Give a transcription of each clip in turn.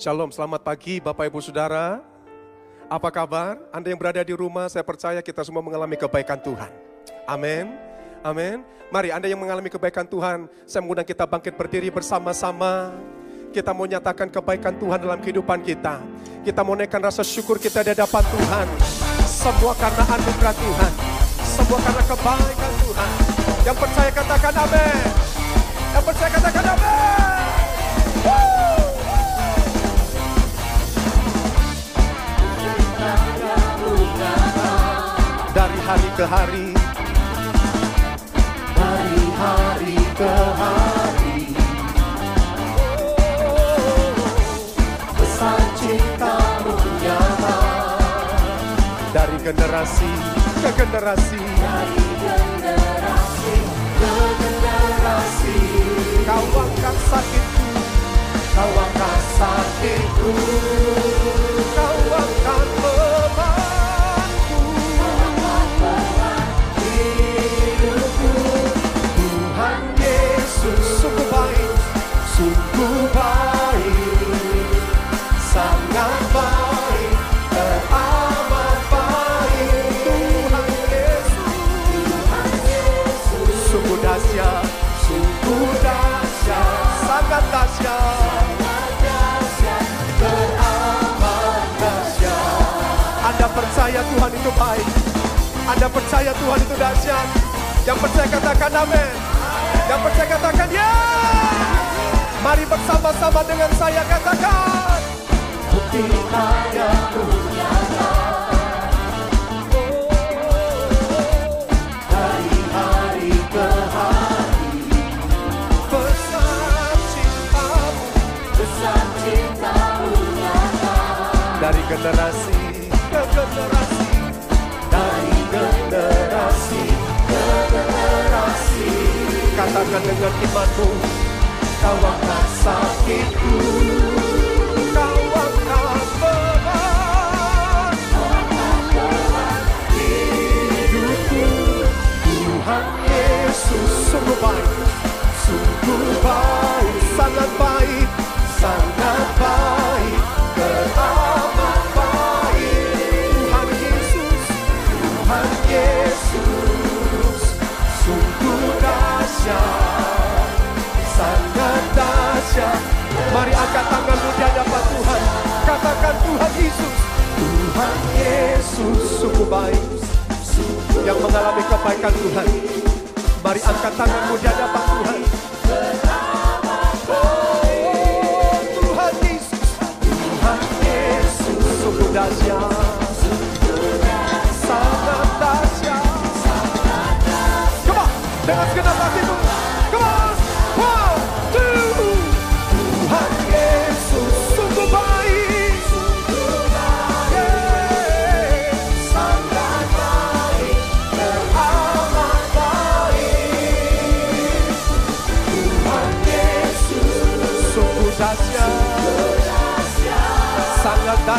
Shalom, selamat pagi Bapak Ibu Saudara. Apa kabar? Anda yang berada di rumah, saya percaya kita semua mengalami kebaikan Tuhan. Amin. Amin. Mari Anda yang mengalami kebaikan Tuhan, saya mengundang kita bangkit berdiri bersama-sama. Kita mau nyatakan kebaikan Tuhan dalam kehidupan kita. Kita mau naikkan rasa syukur kita di hadapan Tuhan. Semua karena anugerah Tuhan. Semua karena kebaikan Tuhan. Yang percaya katakan amin. Yang percaya katakan amin. Hari ke hari. Dari hari ke hari. Pesan cintamu nyata dari generasi ke generasi. Dari generasi ke generasi. Kau angkat sakitku. Kau angkat sakitku. Kau angkat percaya Tuhan itu baik. Anda percaya Tuhan itu dahsyat. Yang percaya katakan amin. Yang percaya katakan ya. Mari bersama-sama dengan saya katakan. Bukti nyata Dari generasi ke generasi Katakan dengan imanmu kau angkat sakitku Kau hidupku Tuhan Yesus Sungguh baik. Sungguh baik Sangat baik Mari angkat tanganmu di hadapan Tuhan. Katakan Tuhan Yesus. Tuhan Yesus Sungguh baik. Yang mengalami kebaikan Tuhan. Mari angkat tanganmu di hadapan Tuhan. Tuhan Yesus. Tuhan Yesus Sungguh dahsyat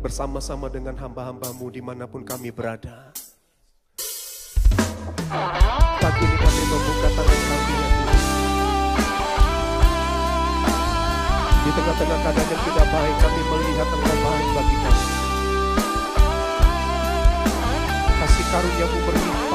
bersama-sama dengan hamba-hambamu di mana pun kami berada. Pagi ini kami membuka tangan kami ya Tuhan. Di tengah-tengah keadaan yang tidak baik, kami melihat Engkau baik bagi kami. Kasih karuniamu berlimpah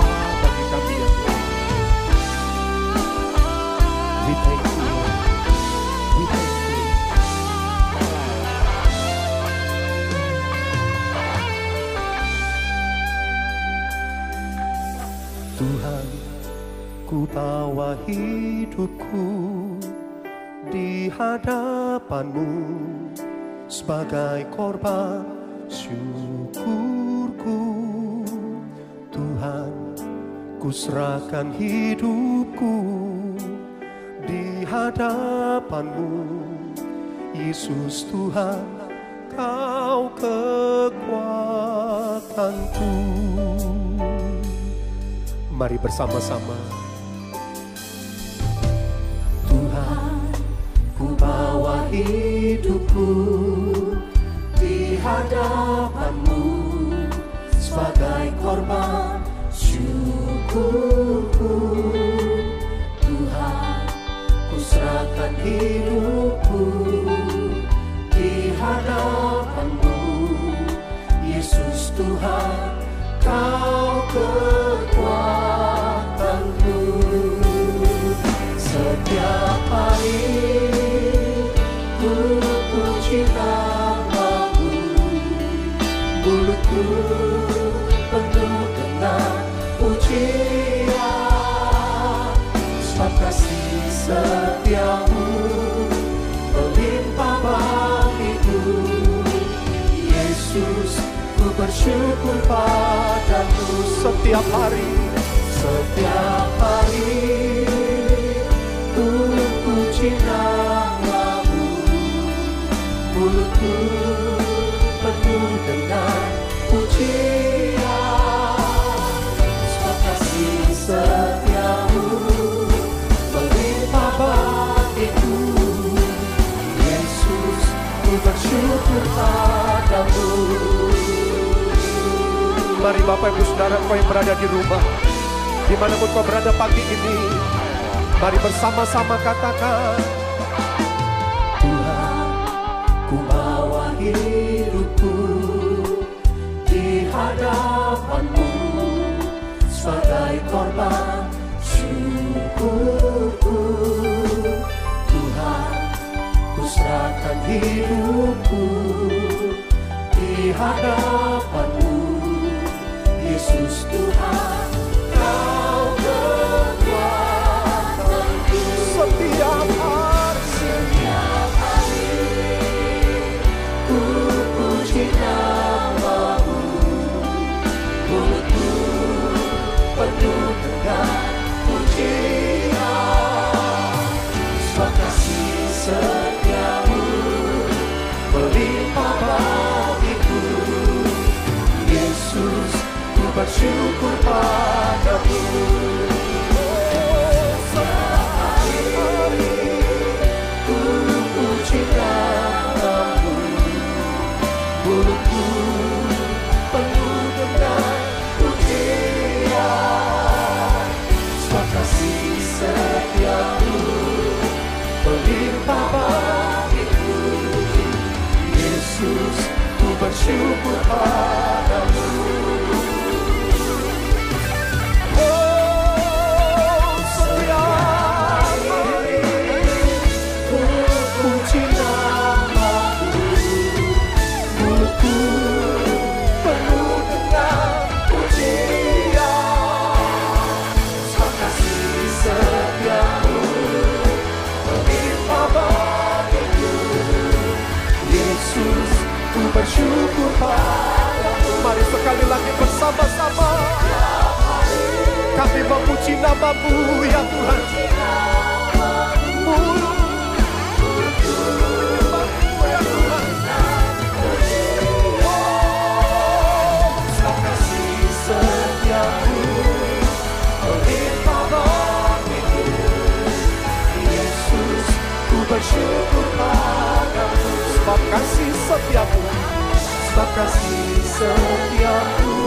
ku bawa hidupku di hadapanmu sebagai korban syukurku. Tuhan, ku serahkan hidupku di hadapanmu. Yesus Tuhan, Engkau kekuatanku. Mari bersama-sama. Bawa hidupku di hadapanmu sebagai korban syukurku. Tuhan, ku serahkan hidupku di hadapanmu. Yesus Tuhan, kau kekuatanku. Setiap hari bersyukur padamu. Setiap hari, setiap hari. Ku puji namamu, mulutku bersyukur padamu. Mari Bapak Ibu Saudara kau yang berada di rumah Di mana pun kau berada pagi ini Mari bersama-sama katakan Tuhan ku bawa hidupku Di hadapanmu Sebagai korban syukurku serahkan hidupku Di hadapanmu. Yesus Tuhan melimpah bagiku. Yesus, ku bersyukur padamu. Memuji namamu ya Tuhan. Mulutku ya Tuhan. Oh, sebab kasih setiamu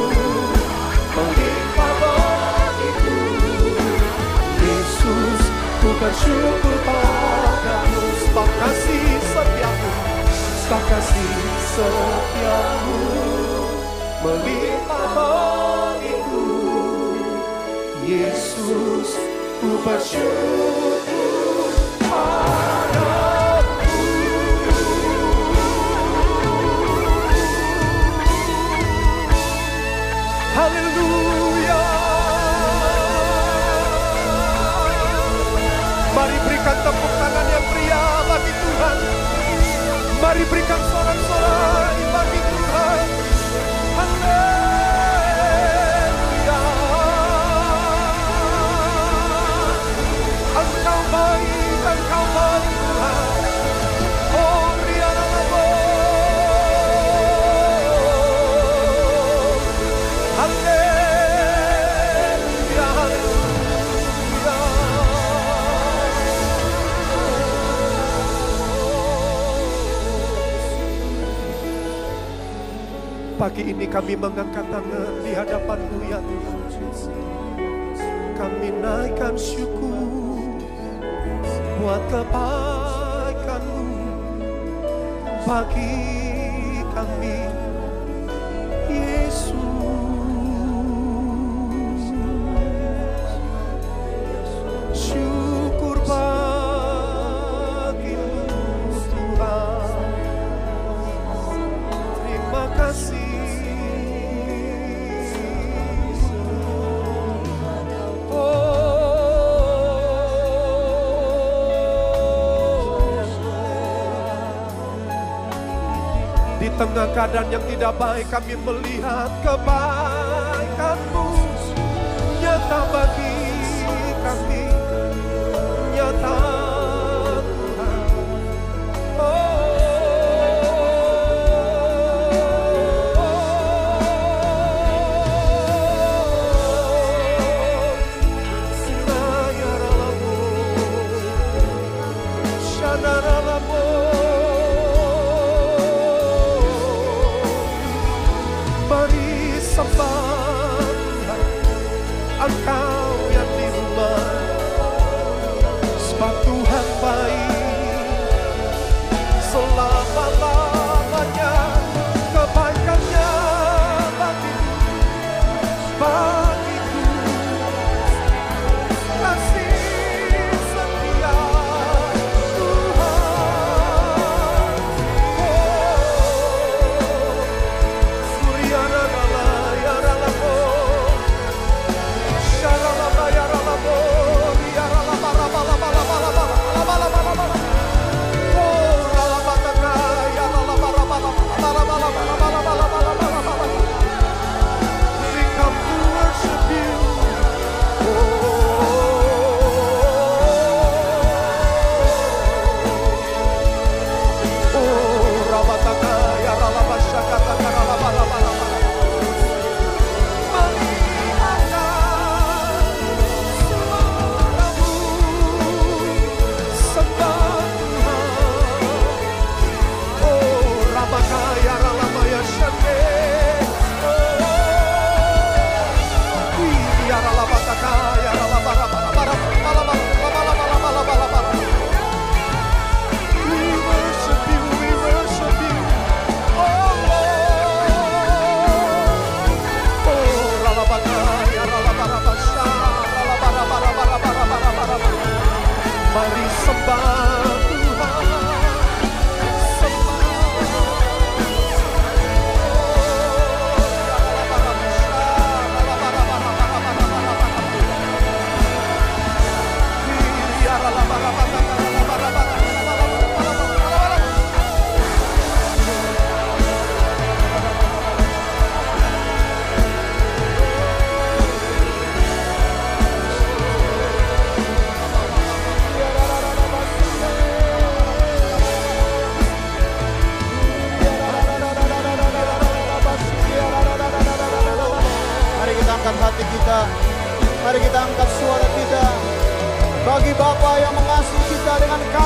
bersyukur padamu sebab kasih setiamu, sebab kasih setiamu melimpah bagiku. Yesus, ku bersyukur berikan tepuk tangan yang meriah bagi Tuhan. Mari berikan Pagi ini kami mengangkat tangan di hadapanmu ya Tuhan. Kami naikkan syukur. Buat kebaikanmu. Bagi kami tengah keadaan yang tidak baik kami melihat kebaikanmu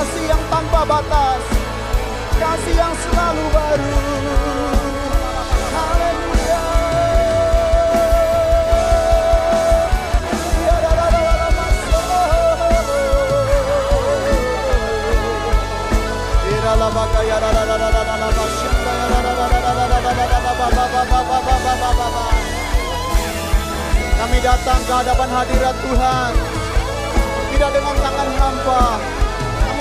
kasih yang tanpa batas, kasih yang selalu baru. Haleluya. Kami datang ke hadapan hadirat Tuhan Tidak dengan tangan hampa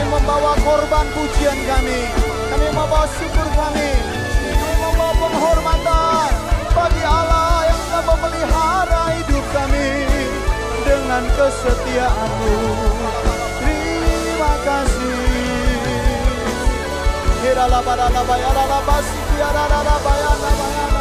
kami membawa korban pujian kami. Kami membawa syukur kami. Kami membawa penghormatan bagi Allah yang telah memelihara hidup kami dengan kesetiaan-Mu. Terima kasih. Bayala la tiara la la bayana bayana loho.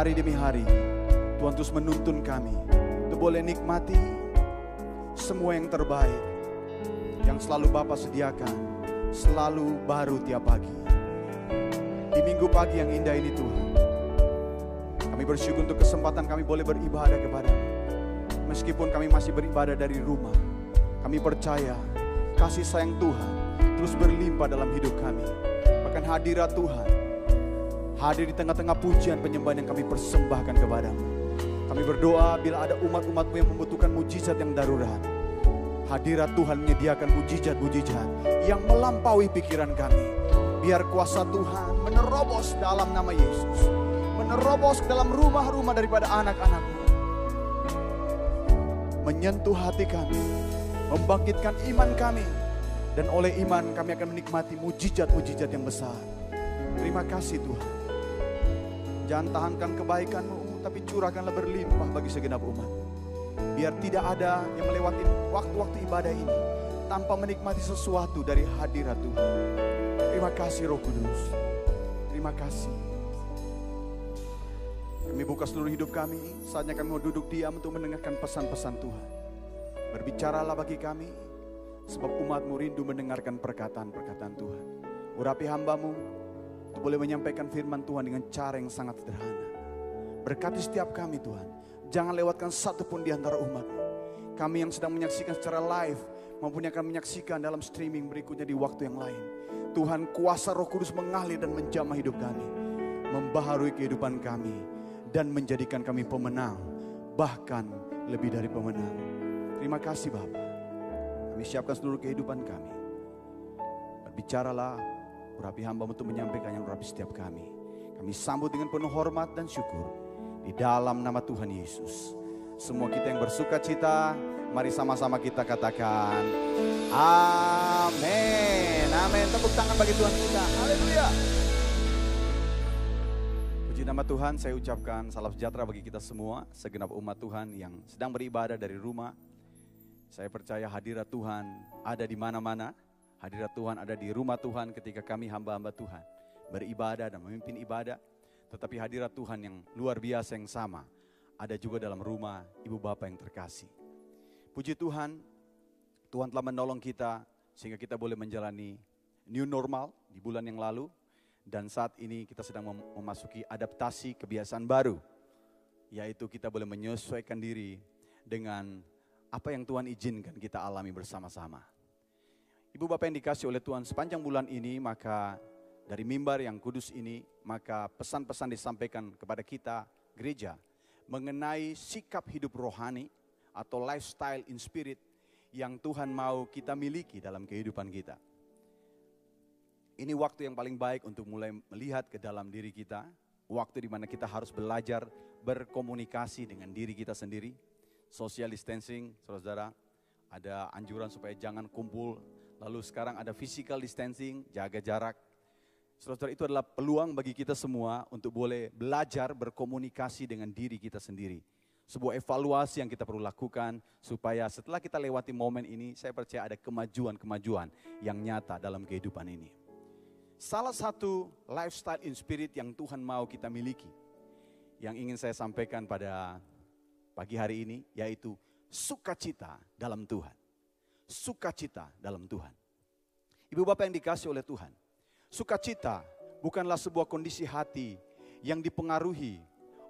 Hari demi hari Tuhan terus menuntun kami untuk boleh nikmati semua yang terbaik yang selalu Bapak sediakan, selalu baru tiap pagi. Di minggu pagi yang indah ini Tuhan, kami bersyukur untuk kesempatan kami boleh beribadah kepada Meskipun kami masih beribadah dari rumah, kami percaya kasih sayang Tuhan terus berlimpah dalam hidup kami. Bahkan hadirat Tuhan hadir di tengah-tengah pujian penyembahan yang kami persembahkan kepadamu. Kami berdoa bila ada umat-umatmu yang membutuhkan mujizat yang darurat. Hadirat Tuhan menyediakan mujizat-mujizat yang melampaui pikiran kami. Biar kuasa Tuhan menerobos dalam nama Yesus. Menerobos dalam rumah-rumah daripada anak-anakmu menyentuh hati kami, membangkitkan iman kami, dan oleh iman kami akan menikmati mujizat-mujizat yang besar. Terima kasih Tuhan. Jangan tahankan kebaikanmu, tapi curahkanlah berlimpah bagi segenap umat. Biar tidak ada yang melewati waktu-waktu ibadah ini tanpa menikmati sesuatu dari hadirat Tuhan. Terima kasih Roh Kudus. Terima kasih. Kami buka seluruh hidup kami, saatnya kami mau duduk diam untuk mendengarkan pesan-pesan Tuhan. Berbicaralah bagi kami, sebab umatmu rindu mendengarkan perkataan-perkataan Tuhan. Urapi hambamu, boleh menyampaikan firman Tuhan dengan cara yang sangat sederhana. Berkati setiap kami Tuhan, jangan lewatkan satu pun di antara umat. Kami yang sedang menyaksikan secara live, maupun yang akan menyaksikan dalam streaming berikutnya di waktu yang lain. Tuhan kuasa roh kudus mengalir dan menjamah hidup kami. Membaharui kehidupan kami dan menjadikan kami pemenang, bahkan lebih dari pemenang. Terima kasih Bapak. Kami siapkan seluruh kehidupan kami. Berbicaralah, urapi hamba untuk menyampaikan yang urapi setiap kami. Kami sambut dengan penuh hormat dan syukur di dalam nama Tuhan Yesus. Semua kita yang bersuka cita, mari sama-sama kita katakan, Amin. Amin. Tepuk tangan bagi Tuhan kita. Haleluya. Puji nama Tuhan, saya ucapkan salam sejahtera bagi kita semua, segenap umat Tuhan yang sedang beribadah dari rumah. Saya percaya hadirat Tuhan ada di mana-mana. Hadirat Tuhan ada di rumah Tuhan ketika kami hamba-hamba Tuhan beribadah dan memimpin ibadah. Tetapi hadirat Tuhan yang luar biasa yang sama ada juga dalam rumah ibu bapak yang terkasih. Puji Tuhan, Tuhan telah menolong kita sehingga kita boleh menjalani new normal di bulan yang lalu dan saat ini kita sedang memasuki adaptasi kebiasaan baru, yaitu kita boleh menyesuaikan diri dengan apa yang Tuhan izinkan kita alami bersama-sama. Ibu Bapak yang dikasih oleh Tuhan sepanjang bulan ini, maka dari mimbar yang kudus ini, maka pesan-pesan disampaikan kepada kita gereja mengenai sikap hidup rohani atau lifestyle in spirit yang Tuhan mau kita miliki dalam kehidupan kita. Ini waktu yang paling baik untuk mulai melihat ke dalam diri kita. Waktu di mana kita harus belajar berkomunikasi dengan diri kita sendiri. Social distancing, saudara-saudara. Ada anjuran supaya jangan kumpul. Lalu sekarang ada physical distancing, jaga jarak. Saudara-saudara itu adalah peluang bagi kita semua untuk boleh belajar berkomunikasi dengan diri kita sendiri. Sebuah evaluasi yang kita perlu lakukan supaya setelah kita lewati momen ini, saya percaya ada kemajuan-kemajuan yang nyata dalam kehidupan ini. Salah satu lifestyle in spirit yang Tuhan mau kita miliki, yang ingin saya sampaikan pada pagi hari ini, yaitu sukacita dalam Tuhan. Sukacita dalam Tuhan. Ibu bapak yang dikasih oleh Tuhan, sukacita bukanlah sebuah kondisi hati yang dipengaruhi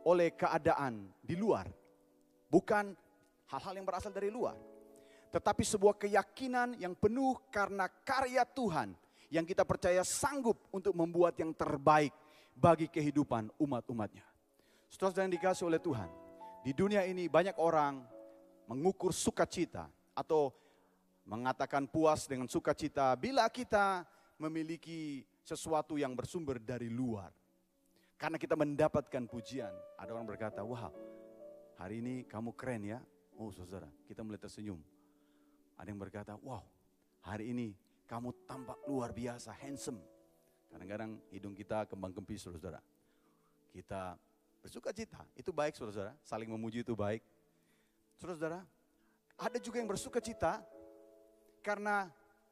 oleh keadaan di luar. Bukan hal-hal yang berasal dari luar. Tetapi sebuah keyakinan yang penuh karena karya Tuhan yang kita percaya sanggup untuk membuat yang terbaik bagi kehidupan umat-umatnya. Setelah yang dikasih oleh Tuhan, di dunia ini banyak orang mengukur sukacita atau mengatakan puas dengan sukacita bila kita memiliki sesuatu yang bersumber dari luar. Karena kita mendapatkan pujian. Ada orang berkata, wah hari ini kamu keren ya. Oh saudara, kita mulai tersenyum. Ada yang berkata, wow hari ini kamu tampak luar biasa, handsome. Kadang-kadang hidung kita kembang kempis, saudara. Kita bersuka cita, itu baik saudara, saling memuji itu baik. Saudara, ada juga yang bersuka cita karena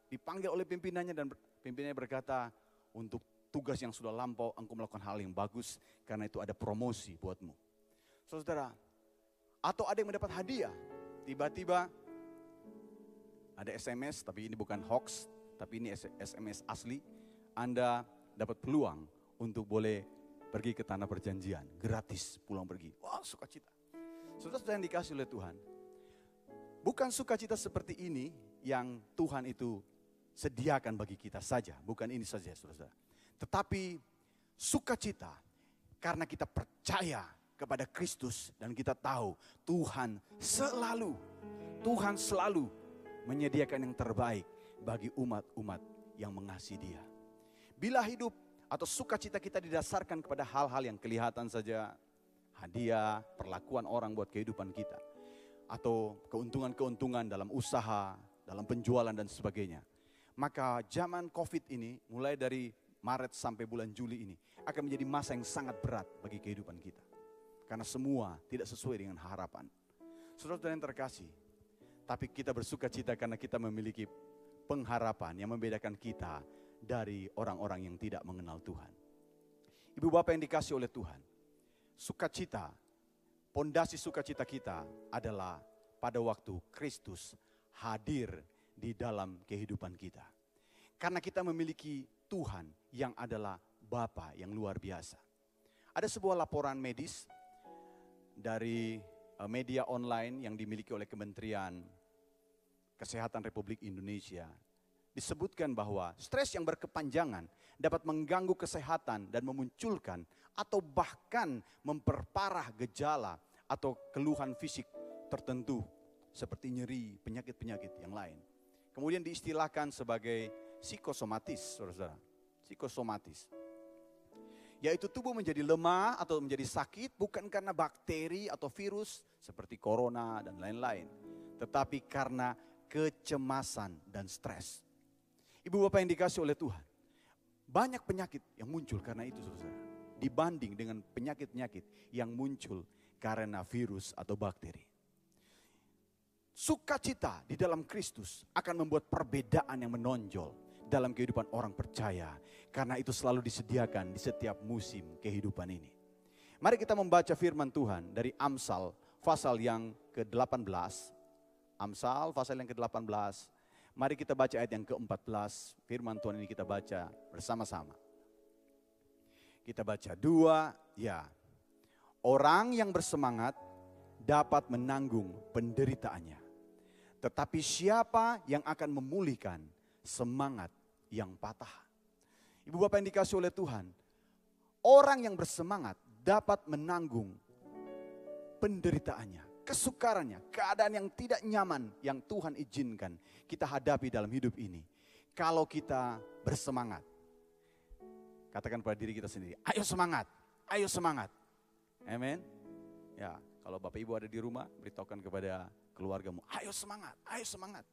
dipanggil oleh pimpinannya dan pimpinannya berkata untuk tugas yang sudah lampau, engkau melakukan hal yang bagus, karena itu ada promosi buatmu. Saudara, atau ada yang mendapat hadiah, tiba-tiba ada SMS, tapi ini bukan hoax, tapi ini SMS asli. Anda dapat peluang untuk boleh pergi ke tanah perjanjian, gratis pulang pergi. Wah, sukacita. Saudara-saudara yang dikasih oleh Tuhan, bukan sukacita seperti ini yang Tuhan itu sediakan bagi kita saja, bukan ini saja, saudara. Tetapi sukacita karena kita percaya kepada Kristus dan kita tahu Tuhan selalu, Tuhan selalu menyediakan yang terbaik bagi umat-umat yang mengasihi Dia. Bila hidup atau sukacita kita didasarkan kepada hal-hal yang kelihatan saja, hadiah, perlakuan orang buat kehidupan kita, atau keuntungan-keuntungan dalam usaha, dalam penjualan dan sebagainya. Maka zaman COVID ini, mulai dari Maret sampai bulan Juli ini, akan menjadi masa yang sangat berat bagi kehidupan kita. Karena semua tidak sesuai dengan harapan. Saudara-saudara yang terkasih, tapi kita bersuka cita karena kita memiliki pengharapan yang membedakan kita dari orang-orang yang tidak mengenal Tuhan. Ibu bapak yang dikasih oleh Tuhan, sukacita, pondasi sukacita kita adalah pada waktu Kristus hadir di dalam kehidupan kita. Karena kita memiliki Tuhan yang adalah Bapa yang luar biasa. Ada sebuah laporan medis dari eh, media online yang dimiliki oleh Kementerian Kesehatan Republik Indonesia. Disebutkan bahwa stres yang berkepanjangan dapat mengganggu kesehatan dan memunculkan atau bahkan memperparah gejala atau keluhan fisik tertentu seperti nyeri, penyakit-penyakit yang lain. Kemudian diistilahkan sebagai psikosomatis, saudara-saudara. Psikosomatis yaitu tubuh menjadi lemah atau menjadi sakit bukan karena bakteri atau virus seperti corona dan lain-lain, tetapi karena kecemasan dan stres. Ibu bapak yang dikasih oleh Tuhan, banyak penyakit yang muncul karena itu saudara. Dibanding dengan penyakit-penyakit yang muncul karena virus atau bakteri. Sukacita di dalam Kristus akan membuat perbedaan yang menonjol dalam kehidupan orang percaya. Karena itu selalu disediakan di setiap musim kehidupan ini. Mari kita membaca firman Tuhan dari Amsal pasal yang ke-18. Amsal pasal yang ke-18. Mari kita baca ayat yang ke-14. Firman Tuhan ini kita baca bersama-sama. Kita baca dua, ya. Orang yang bersemangat dapat menanggung penderitaannya. Tetapi siapa yang akan memulihkan semangat yang patah. Ibu bapak yang dikasih oleh Tuhan, orang yang bersemangat dapat menanggung penderitaannya, kesukarannya, keadaan yang tidak nyaman yang Tuhan izinkan kita hadapi dalam hidup ini. Kalau kita bersemangat, katakan pada diri kita sendiri, ayo semangat, ayo semangat. Amin. Ya, kalau Bapak Ibu ada di rumah, beritahukan kepada keluargamu, ayo semangat, ayo semangat.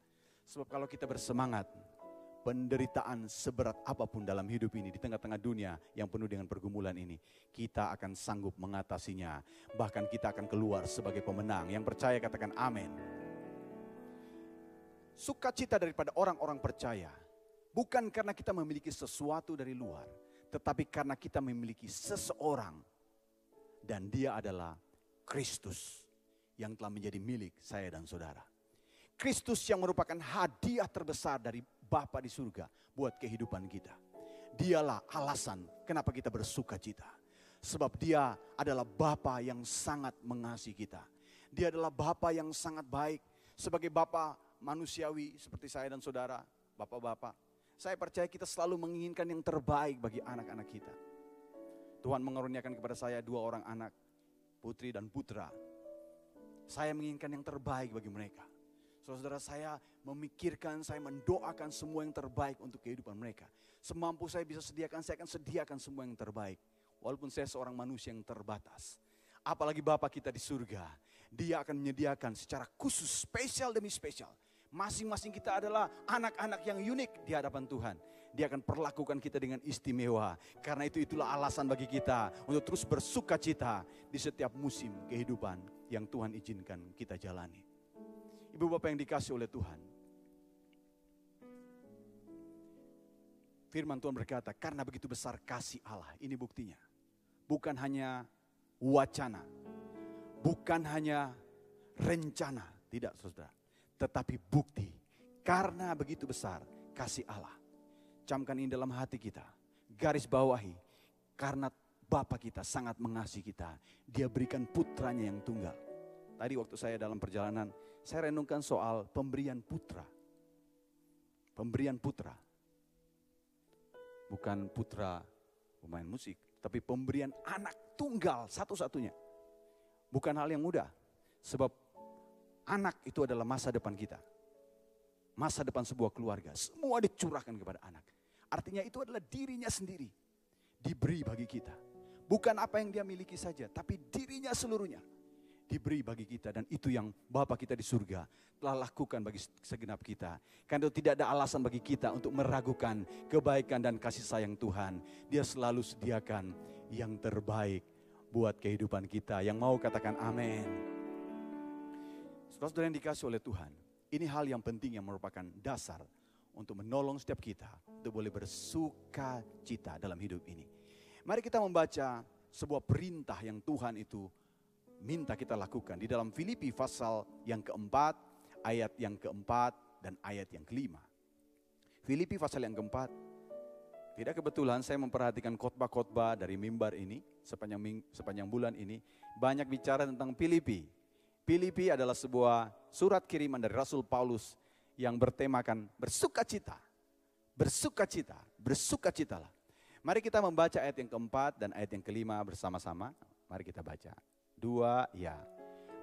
Sebab kalau kita bersemangat, penderitaan seberat apa pun dalam hidup ini di tengah-tengah dunia yang penuh dengan pergumulan ini, kita akan sanggup mengatasinya. Bahkan kita akan keluar sebagai pemenang. Yang percaya katakan amin. Sukacita daripada orang-orang percaya bukan karena kita memiliki sesuatu dari luar, tetapi karena kita memiliki seseorang dan dia adalah Kristus yang telah menjadi milik saya dan saudara. Kristus yang merupakan hadiah terbesar dari Bapa di surga buat kehidupan kita. Dialah alasan kenapa kita bersuka cita. Sebab dia adalah Bapa yang sangat mengasihi kita. Dia adalah Bapa yang sangat baik. Sebagai Bapa manusiawi seperti saya dan saudara, Bapak-bapak. Saya percaya kita selalu menginginkan yang terbaik bagi anak-anak kita. Tuhan mengaruniakan kepada saya dua orang anak, putri dan putra. Saya menginginkan yang terbaik bagi mereka. Saudara saya memikirkan, saya mendoakan semua yang terbaik untuk kehidupan mereka. Semampu saya bisa sediakan, saya akan sediakan semua yang terbaik. Walaupun saya seorang manusia yang terbatas. Apalagi Bapak kita di surga. Dia akan menyediakan secara khusus, spesial demi spesial. Masing-masing kita adalah anak-anak yang unik di hadapan Tuhan. Dia akan perlakukan kita dengan istimewa. Karena itu itulah alasan bagi kita untuk terus bersuka cita di setiap musim kehidupan yang Tuhan izinkan kita jalani. Ibu bapak yang dikasih oleh Tuhan. Firman Tuhan berkata, karena begitu besar kasih Allah. Ini buktinya. Bukan hanya wacana. Bukan hanya rencana. Tidak saudara. Tetapi bukti. Karena begitu besar kasih Allah. Camkan ini dalam hati kita. Garis bawahi. Karena Bapa kita sangat mengasihi kita. Dia berikan putranya yang tunggal. Tadi waktu saya dalam perjalanan, saya renungkan soal pemberian putra. Pemberian putra. Bukan putra pemain musik, tapi pemberian anak tunggal satu-satunya. Bukan hal yang mudah. Sebab anak itu adalah masa depan kita. Masa depan sebuah keluarga. Semua dicurahkan kepada anak. Artinya itu adalah dirinya sendiri. Diberi bagi kita. Bukan apa yang dia miliki saja, tapi dirinya seluruhnya diberi bagi kita dan itu yang Bapa kita di surga telah lakukan bagi segenap kita. Karena itu tidak ada alasan bagi kita untuk meragukan kebaikan dan kasih sayang Tuhan. Dia selalu sediakan yang terbaik buat kehidupan kita. Yang mau katakan amin. Saudara-saudara yang dikasih oleh Tuhan, ini hal yang penting yang merupakan dasar untuk menolong setiap kita untuk boleh bersuka cita dalam hidup ini. Mari kita membaca sebuah perintah yang Tuhan itu minta kita lakukan di dalam Filipi pasal yang keempat, ayat yang keempat dan ayat yang kelima. Filipi pasal yang keempat, tidak kebetulan saya memperhatikan khotbah-khotbah dari mimbar ini sepanjang sepanjang bulan ini banyak bicara tentang Filipi. Filipi adalah sebuah surat kiriman dari Rasul Paulus yang bertemakan bersukacita. Bersukacita, bersukacitalah. Mari kita membaca ayat yang keempat dan ayat yang kelima bersama-sama. Mari kita baca. Dua, ya.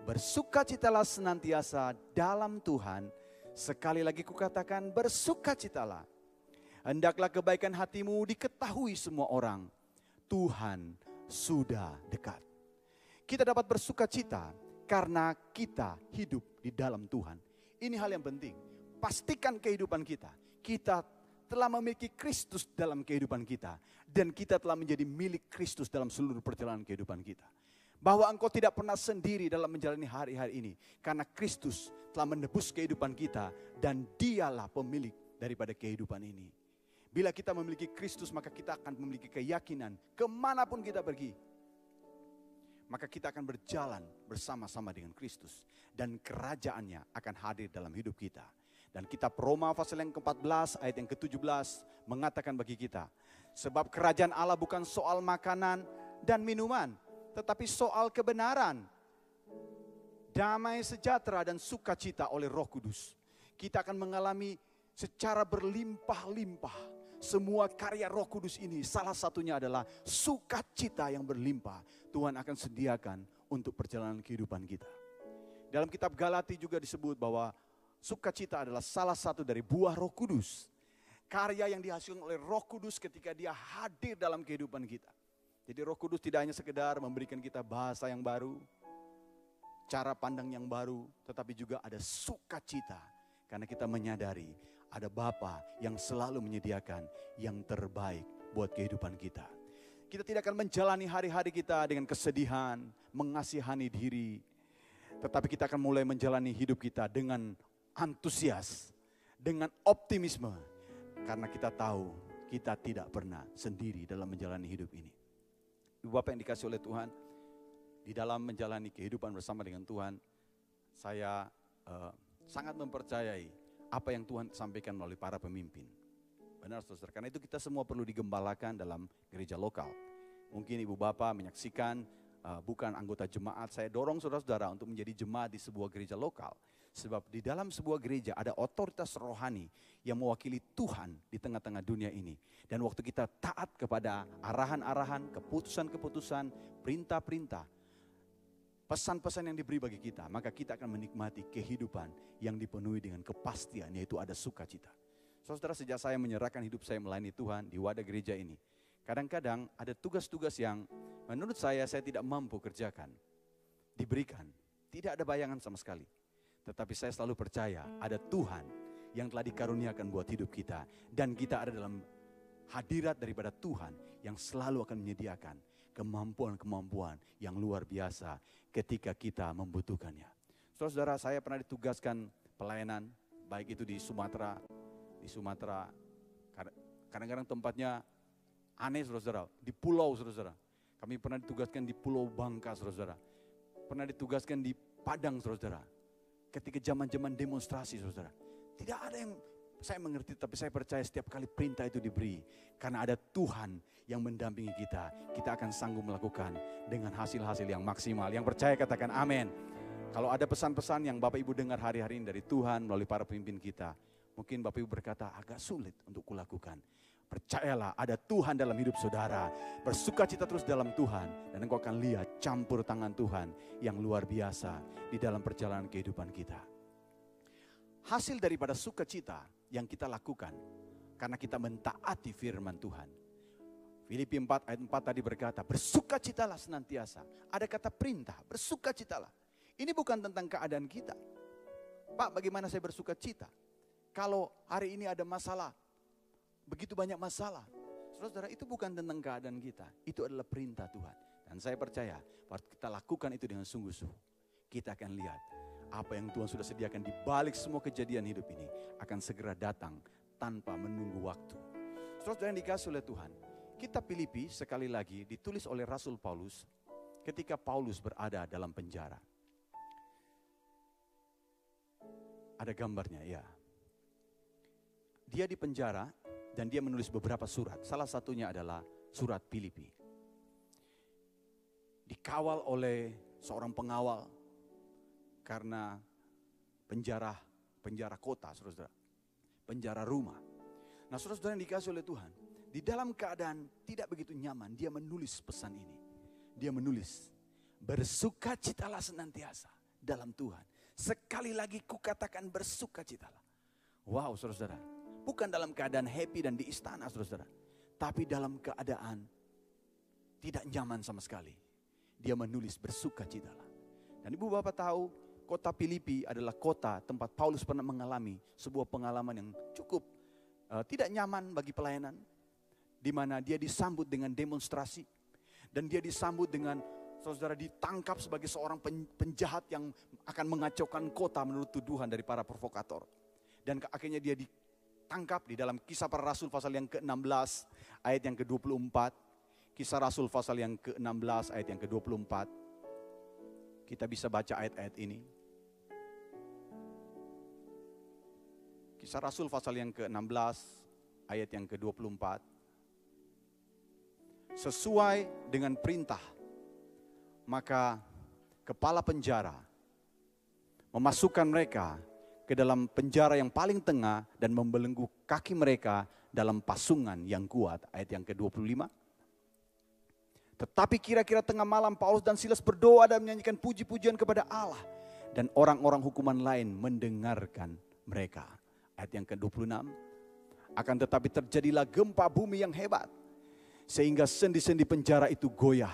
Bersukacitalah senantiasa dalam Tuhan. Sekali lagi kukatakan bersukacitalah. Hendaklah kebaikan hatimu diketahui semua orang. Tuhan sudah dekat. Kita dapat bersukacita karena kita hidup di dalam Tuhan. Ini hal yang penting. Pastikan kehidupan kita. Kita telah memiliki Kristus dalam kehidupan kita. Dan kita telah menjadi milik Kristus dalam seluruh perjalanan kehidupan kita. Bahwa engkau tidak pernah sendiri dalam menjalani hari-hari ini. Karena Kristus telah menebus kehidupan kita dan dialah pemilik daripada kehidupan ini. Bila kita memiliki Kristus maka kita akan memiliki keyakinan ke mana pun kita pergi. Maka kita akan berjalan bersama-sama dengan Kristus. Dan kerajaannya akan hadir dalam hidup kita. Dan kitab Roma pasal yang ke-14 ayat yang ke-17 mengatakan bagi kita. Sebab kerajaan Allah bukan soal makanan dan minuman. Tetapi soal kebenaran. Damai sejahtera dan sukacita oleh roh kudus. Kita akan mengalami secara berlimpah-limpah. Semua karya roh kudus ini salah satunya adalah sukacita yang berlimpah. Tuhan akan sediakan untuk perjalanan kehidupan kita. Dalam kitab Galati juga disebut bahwa Sukacita adalah salah satu dari buah roh kudus. Karya yang dihasilkan oleh roh kudus ketika dia hadir dalam kehidupan kita. Jadi roh kudus tidak hanya sekedar memberikan kita bahasa yang baru, cara pandang yang baru, tetapi juga ada sukacita. Karena kita menyadari ada Bapa yang selalu menyediakan yang terbaik buat kehidupan kita. Kita tidak akan menjalani hari-hari kita dengan kesedihan, mengasihani diri. Tetapi kita akan mulai menjalani hidup kita dengan antusias, dengan optimisme. Karena kita tahu kita tidak pernah sendiri dalam menjalani hidup ini. Ibu Bapak yang dikasih oleh Tuhan, di dalam menjalani kehidupan bersama dengan Tuhan, saya uh, sangat mempercayai apa yang Tuhan sampaikan melalui para pemimpin. Benar saudara, karena itu kita semua perlu digembalakan dalam gereja lokal. Mungkin ibu bapak menyaksikan uh, bukan anggota jemaat, saya dorong saudara-saudara untuk menjadi jemaat di sebuah gereja lokal. Sebab di dalam sebuah gereja ada otoritas rohani yang mewakili Tuhan di tengah-tengah dunia ini. Dan waktu kita taat kepada arahan-arahan, keputusan-keputusan, perintah-perintah, pesan-pesan yang diberi bagi kita, maka kita akan menikmati kehidupan yang dipenuhi dengan kepastian, yaitu ada sukacita. Saudara, sejak saya menyerahkan hidup saya melayani Tuhan di wadah gereja ini, kadang-kadang ada tugas-tugas yang menurut saya saya tidak mampu kerjakan, diberikan, tidak ada bayangan sama sekali. Tetapi saya selalu percaya ada Tuhan yang telah dikaruniakan buat hidup kita. Dan kita ada dalam hadirat daripada Tuhan yang selalu akan menyediakan kemampuan-kemampuan yang luar biasa ketika kita membutuhkannya. Saudara-saudara, saya pernah ditugaskan pelayanan, baik itu di Sumatera, di Sumatera, Kadang-kadang tempatnya aneh saudara-saudara, di pulau saudara-saudara. Kami pernah ditugaskan di Pulau Bangka saudara-saudara. Pernah ditugaskan di Padang saudara-saudara. Ketika zaman-zaman demonstrasi saudara. Tidak ada yang saya mengerti tapi saya percaya setiap kali perintah itu diberi. Karena ada Tuhan yang mendampingi kita. Kita akan sanggup melakukan dengan hasil-hasil yang maksimal. Yang percaya katakan amin. Kalau ada pesan-pesan yang Bapak Ibu dengar hari-hari ini dari Tuhan melalui para pemimpin kita. Mungkin Bapak Ibu berkata agak sulit untuk kulakukan. Percayalah ada Tuhan dalam hidup saudara. Bersuka cita terus dalam Tuhan. Dan engkau akan lihat campur tangan Tuhan yang luar biasa di dalam perjalanan kehidupan kita. Hasil daripada sukacita yang kita lakukan. Karena kita mentaati firman Tuhan. Filipi 4 ayat 4 tadi berkata, bersukacitalah senantiasa. Ada kata perintah, bersukacitalah. Ini bukan tentang keadaan kita. Pak, bagaimana saya bersuka cita? Kalau hari ini ada masalah, begitu banyak masalah. Saudara, itu bukan tentang keadaan kita. Itu adalah perintah Tuhan. Dan saya percaya, waktu kita lakukan itu dengan sungguh-sungguh, kita akan lihat apa yang Tuhan sudah sediakan di balik semua kejadian hidup ini akan segera datang tanpa menunggu waktu. Saudara yang dikasih oleh Tuhan, kitab Filipi sekali lagi ditulis oleh Rasul Paulus ketika Paulus berada dalam penjara. Ada gambarnya ya. Dia di penjara dan dia menulis beberapa surat. Salah satunya adalah surat Filipi. Dikawal oleh seorang pengawal karena penjara penjara kota, saudara. Penjara rumah. Nah, saudara-saudara yang dikasih oleh Tuhan, di dalam keadaan tidak begitu nyaman, dia menulis pesan ini. Dia menulis, bersukacitalah senantiasa dalam Tuhan. Sekali lagi kukatakan bersukacitalah. Wow, saudara-saudara. Bukan dalam keadaan happy dan di istana, saudara-saudara. Tapi dalam keadaan tidak nyaman sama sekali. Dia menulis bersukacitalah. Dan ibu bapak tahu, kota Filipi adalah kota tempat Paulus pernah mengalami sebuah pengalaman yang cukup uh, tidak nyaman bagi pelayanan. Di mana dia disambut dengan demonstrasi. Dan dia disambut dengan saudara ditangkap sebagai seorang penjahat yang akan mengacaukan kota menurut tuduhan dari para provokator. Dan akhirnya dia ditangkap di dalam kisah para rasul pasal yang ke-16 ayat yang ke-24. Kisah rasul pasal yang ke-16 ayat yang ke-24. Kita bisa baca ayat-ayat ini. Kisah rasul pasal yang ke-16 ayat yang ke-24. Sesuai dengan perintah maka kepala penjara memasukkan mereka ke dalam penjara yang paling tengah dan membelenggu kaki mereka dalam pasungan yang kuat. Ayat yang ke-25. Tetapi kira-kira tengah malam Paulus dan Silas berdoa dan menyanyikan puji-pujian kepada Allah. Dan orang-orang hukuman lain mendengarkan mereka. Ayat yang ke-26. Akan tetapi terjadilah gempa bumi yang hebat. Sehingga sendi-sendi penjara itu goyah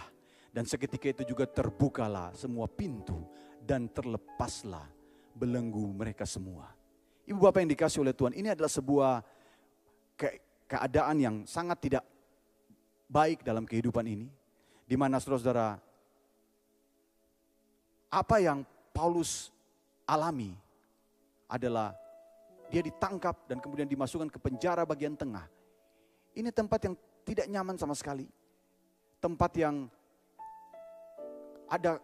dan seketika itu juga terbukalah semua pintu dan terlepaslah belenggu mereka semua. Ibu bapak yang dikasih oleh Tuhan, ini adalah sebuah ke keadaan yang sangat tidak baik dalam kehidupan ini. Di mana saudara-saudara, apa yang Paulus alami adalah dia ditangkap dan kemudian dimasukkan ke penjara bagian tengah. Ini tempat yang tidak nyaman sama sekali. Tempat yang ada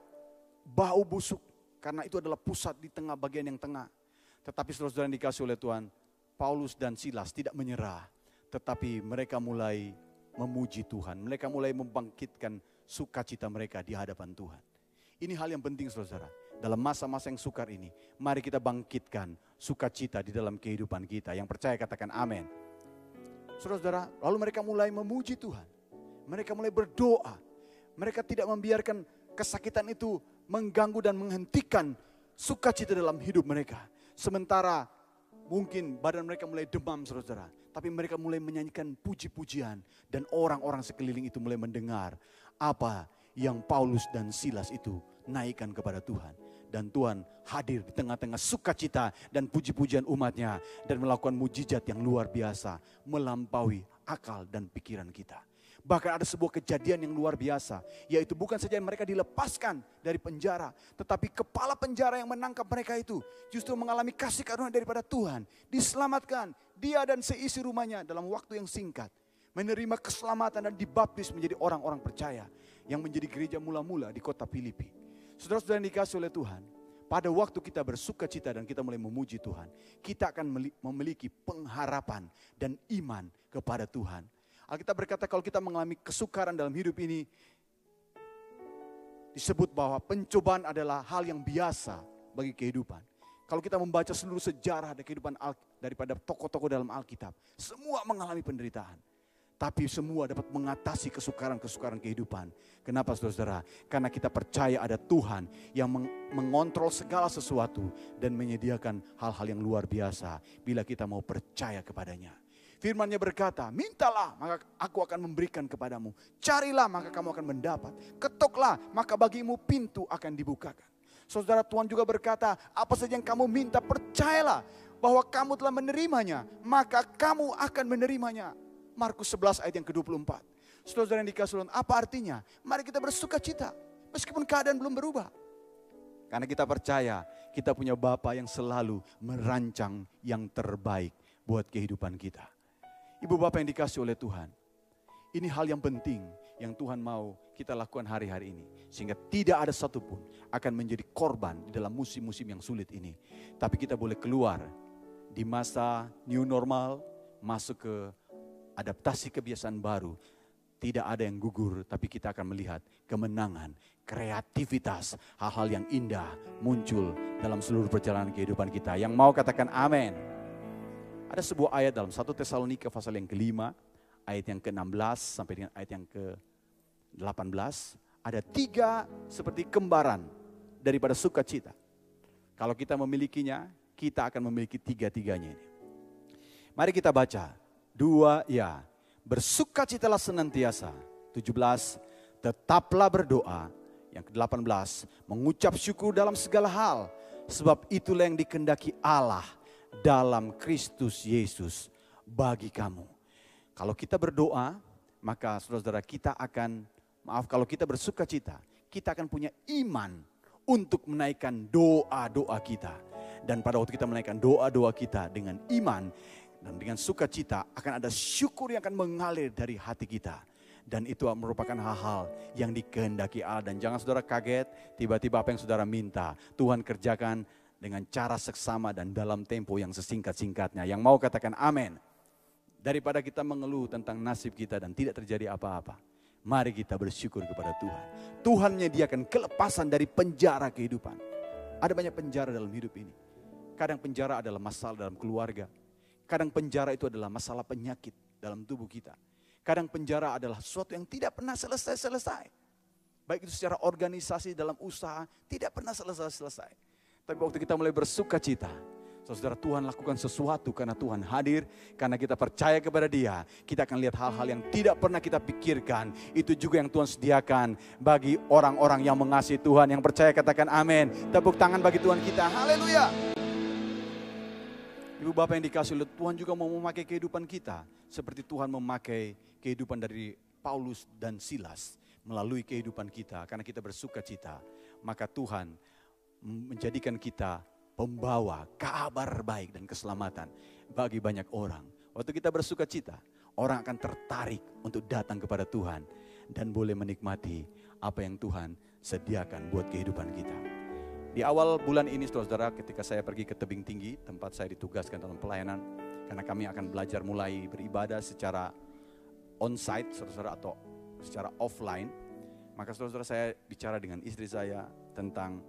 bau busuk karena itu adalah pusat di tengah bagian yang tengah. Tetapi saudara-saudara dikasih oleh Tuhan, Paulus dan Silas tidak menyerah, tetapi mereka mulai memuji Tuhan. Mereka mulai membangkitkan sukacita mereka di hadapan Tuhan. Ini hal yang penting saudara. Dalam masa-masa yang sukar ini, mari kita bangkitkan sukacita di dalam kehidupan kita. Yang percaya katakan amin. Saudara-saudara, lalu mereka mulai memuji Tuhan. Mereka mulai berdoa. Mereka tidak membiarkan kesakitan itu mengganggu dan menghentikan sukacita dalam hidup mereka. Sementara mungkin badan mereka mulai demam saudara. Tapi mereka mulai menyanyikan puji-pujian. Dan orang-orang sekeliling itu mulai mendengar apa yang Paulus dan Silas itu naikkan kepada Tuhan. Dan Tuhan hadir di tengah-tengah sukacita dan puji-pujian umatnya. Dan melakukan mujizat yang luar biasa. Melampaui akal dan pikiran kita. Bahkan ada sebuah kejadian yang luar biasa, yaitu bukan saja mereka dilepaskan dari penjara, tetapi kepala penjara yang menangkap mereka itu justru mengalami kasih karunia daripada Tuhan, diselamatkan dia dan seisi rumahnya dalam waktu yang singkat, menerima keselamatan dan dibaptis menjadi orang-orang percaya yang menjadi gereja mula-mula di kota Filipi. Saudara-saudara dikasih oleh Tuhan, pada waktu kita bersuka cita dan kita mulai memuji Tuhan, kita akan memiliki pengharapan dan iman kepada Tuhan Alkitab berkata kalau kita mengalami kesukaran dalam hidup ini, disebut bahwa pencobaan adalah hal yang biasa bagi kehidupan. Kalau kita membaca seluruh sejarah dari kehidupan daripada tokoh-tokoh dalam Alkitab, semua mengalami penderitaan. Tapi semua dapat mengatasi kesukaran-kesukaran kehidupan. Kenapa saudara-saudara? Karena kita percaya ada Tuhan yang mengontrol segala sesuatu dan menyediakan hal-hal yang luar biasa bila kita mau percaya kepadanya. Firmannya berkata, mintalah maka aku akan memberikan kepadamu. Carilah maka kamu akan mendapat. Ketoklah maka bagimu pintu akan dibukakan. Saudara Tuhan juga berkata, apa saja yang kamu minta percayalah bahwa kamu telah menerimanya. Maka kamu akan menerimanya. Markus 11 ayat yang ke-24. Saudara yang dikasih apa artinya? Mari kita bersuka cita. Meskipun keadaan belum berubah. Karena kita percaya kita punya Bapa yang selalu merancang yang terbaik buat kehidupan kita. Ibu bapak yang dikasih oleh Tuhan. Ini hal yang penting yang Tuhan mau kita lakukan hari-hari ini. Sehingga tidak ada satupun akan menjadi korban di dalam musim-musim yang sulit ini. Tapi kita boleh keluar di masa new normal, masuk ke adaptasi kebiasaan baru. Tidak ada yang gugur, tapi kita akan melihat kemenangan, kreativitas, hal-hal yang indah muncul dalam seluruh perjalanan kehidupan kita. Yang mau katakan amin. Ada sebuah ayat dalam 1 Tesalonika pasal yang kelima, ayat yang ke-16 sampai dengan ayat yang ke-18. Ada tiga seperti kembaran daripada sukacita. Kalau kita memilikinya, kita akan memiliki tiga-tiganya ini. Mari kita baca. Dua, ya. Bersukacitalah senantiasa. 17, tetaplah berdoa. Yang ke-18, mengucap syukur dalam segala hal. Sebab itulah yang dikendaki Allah dalam Kristus Yesus bagi kamu. Kalau kita berdoa, maka saudara-saudara kita akan, maaf kalau kita bersuka cita, kita akan punya iman untuk menaikkan doa-doa kita. Dan pada waktu kita menaikkan doa-doa kita dengan iman dan dengan sukacita akan ada syukur yang akan mengalir dari hati kita. Dan itu merupakan hal-hal yang dikehendaki Allah. Dan jangan saudara kaget, tiba-tiba apa yang saudara minta, Tuhan kerjakan dengan cara seksama dan dalam tempo yang sesingkat-singkatnya. Yang mau katakan amin. Daripada kita mengeluh tentang nasib kita dan tidak terjadi apa-apa. Mari kita bersyukur kepada Tuhan. Tuhan menyediakan kelepasan dari penjara kehidupan. Ada banyak penjara dalam hidup ini. Kadang penjara adalah masalah dalam keluarga. Kadang penjara itu adalah masalah penyakit dalam tubuh kita. Kadang penjara adalah sesuatu yang tidak pernah selesai-selesai. Baik itu secara organisasi dalam usaha, tidak pernah selesai-selesai. Tapi waktu kita mulai bersuka cita, Saudara Tuhan lakukan sesuatu karena Tuhan hadir, karena kita percaya kepada Dia. Kita akan lihat hal-hal yang tidak pernah kita pikirkan. Itu juga yang Tuhan sediakan bagi orang-orang yang mengasihi Tuhan, yang percaya katakan amin. Tepuk tangan bagi Tuhan kita. Haleluya. Ibu Bapak yang dikasih oleh Tuhan juga mau memakai kehidupan kita. Seperti Tuhan memakai kehidupan dari Paulus dan Silas melalui kehidupan kita. Karena kita bersuka cita. Maka Tuhan menjadikan kita pembawa kabar baik dan keselamatan bagi banyak orang. Waktu kita bersuka cita, orang akan tertarik untuk datang kepada Tuhan dan boleh menikmati apa yang Tuhan sediakan buat kehidupan kita. Di awal bulan ini saudara-saudara ketika saya pergi ke tebing tinggi, tempat saya ditugaskan dalam pelayanan, karena kami akan belajar mulai beribadah secara on-site saudara-saudara atau secara offline, maka saudara-saudara saya bicara dengan istri saya tentang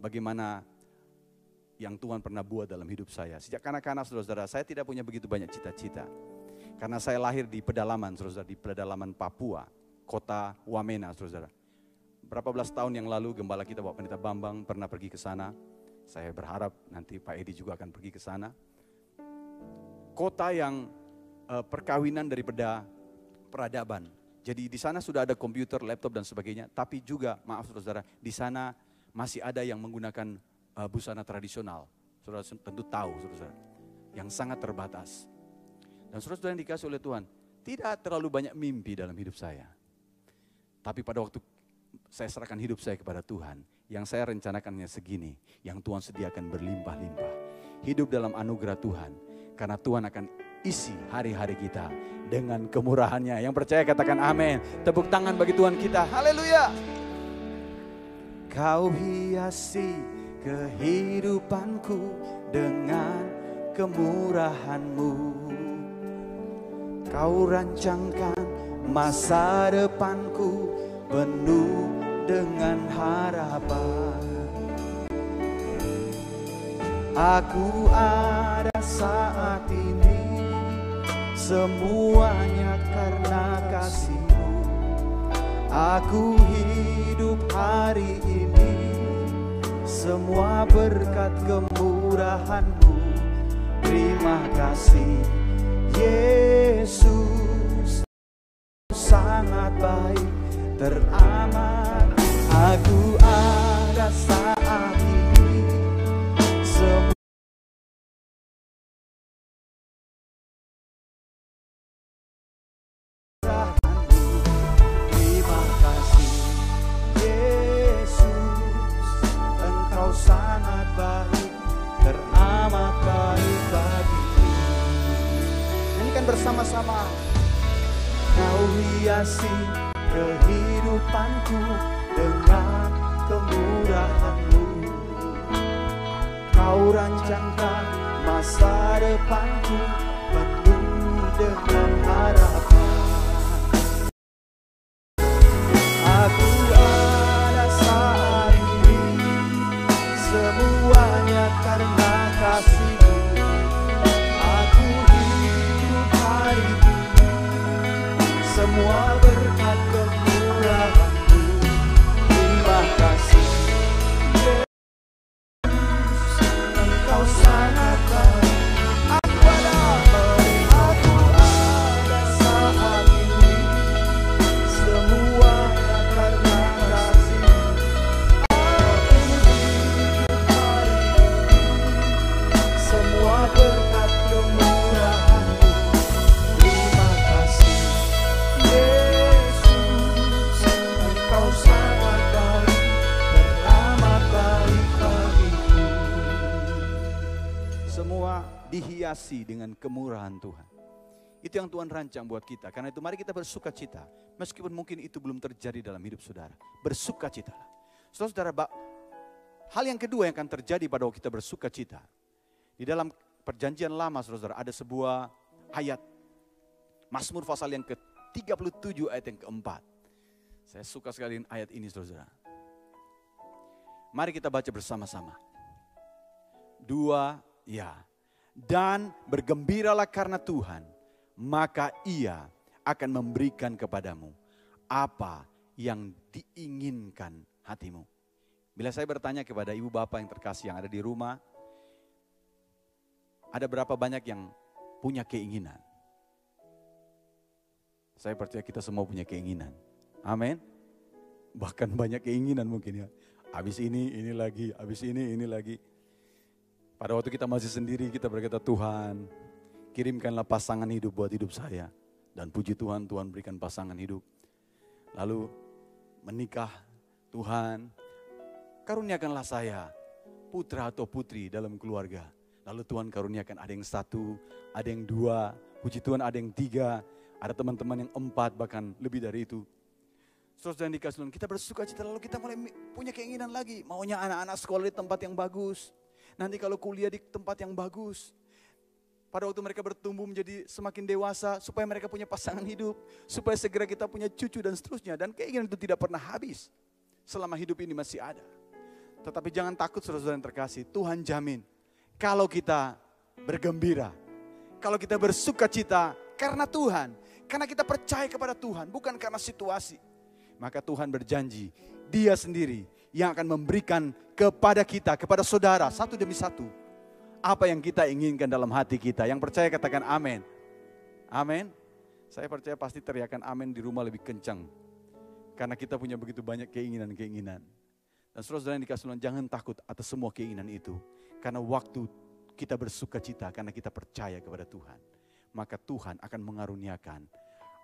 bagaimana yang Tuhan pernah buat dalam hidup saya. Sejak kanak-kanak saudara-saudara, saya tidak punya begitu banyak cita-cita. Karena saya lahir di pedalaman, saudara-saudara, di pedalaman Papua, kota Wamena, saudara-saudara. Berapa belas tahun yang lalu gembala kita Bapak Pendeta Bambang pernah pergi ke sana. Saya berharap nanti Pak Edi juga akan pergi ke sana. Kota yang uh, perkawinan daripada peradaban. Jadi di sana sudah ada komputer, laptop dan sebagainya. Tapi juga, maaf saudara-saudara, di sana masih ada yang menggunakan uh, busana tradisional. Saudara tentu tahu, saudara, yang sangat terbatas. Dan saudara-saudara yang dikasih oleh Tuhan, tidak terlalu banyak mimpi dalam hidup saya. Tapi pada waktu saya serahkan hidup saya kepada Tuhan, yang saya rencanakannya segini, yang Tuhan sediakan berlimpah-limpah. Hidup dalam anugerah Tuhan, karena Tuhan akan isi hari-hari kita dengan kemurahannya. Yang percaya katakan amin. Tepuk tangan bagi Tuhan kita. Haleluya. Kau hiasi kehidupanku dengan kemurahanmu. Kau rancangkan masa depanku penuh dengan harapan. Aku ada saat ini semuanya karena kasihmu. Aku hidup hari ini semua berkat kemurahanmu. Terima kasih Yesus dihiasi dengan kemurahan Tuhan itu yang Tuhan rancang buat kita. Karena itu mari kita bersuka cita. Meskipun mungkin itu belum terjadi dalam hidup saudara. Bersuka cita. Saudara-saudara, hal yang kedua yang akan terjadi pada waktu kita bersuka cita. Di dalam perjanjian lama saudara ada sebuah ayat. Mazmur pasal yang ke-37 ayat yang keempat. Saya suka sekali ayat ini saudara. Mari kita baca bersama-sama. Dua, ya. Dan bergembiralah karena Tuhan maka ia akan memberikan kepadamu apa yang diinginkan hatimu. Bila saya bertanya kepada ibu bapak yang terkasih yang ada di rumah, ada berapa banyak yang punya keinginan? Saya percaya kita semua punya keinginan. Amin. Bahkan banyak keinginan mungkin ya. Habis ini, ini lagi, habis ini, ini lagi. Pada waktu kita masih sendiri, kita berkata, Tuhan, kirimkanlah pasangan hidup buat hidup saya. Dan puji Tuhan, Tuhan berikan pasangan hidup. Lalu menikah, Tuhan, karuniakanlah saya putra atau putri dalam keluarga. Lalu Tuhan karuniakan ada yang satu, ada yang dua, puji Tuhan ada yang tiga, ada teman-teman yang empat bahkan lebih dari itu. Saudara yang dikasih Tuhan, kita bersuka cita lalu kita mulai punya keinginan lagi. Maunya anak-anak sekolah di tempat yang bagus. Nanti kalau kuliah di tempat yang bagus pada waktu mereka bertumbuh menjadi semakin dewasa, supaya mereka punya pasangan hidup, supaya segera kita punya cucu dan seterusnya. Dan keinginan itu tidak pernah habis selama hidup ini masih ada. Tetapi jangan takut saudara-saudara yang terkasih, Tuhan jamin kalau kita bergembira, kalau kita bersuka cita karena Tuhan, karena kita percaya kepada Tuhan, bukan karena situasi. Maka Tuhan berjanji, dia sendiri yang akan memberikan kepada kita, kepada saudara, satu demi satu, apa yang kita inginkan dalam hati kita. Yang percaya katakan amin. Amin. Saya percaya pasti teriakan amin di rumah lebih kencang. Karena kita punya begitu banyak keinginan-keinginan. Dan saudara-saudara yang dikasih Tuhan, jangan takut atas semua keinginan itu. Karena waktu kita bersuka cita karena kita percaya kepada Tuhan. Maka Tuhan akan mengaruniakan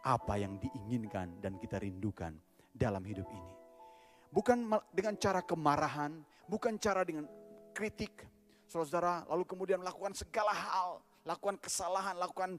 apa yang diinginkan dan kita rindukan dalam hidup ini. Bukan dengan cara kemarahan, bukan cara dengan kritik, saudara, lalu kemudian melakukan segala hal, lakukan kesalahan, lakukan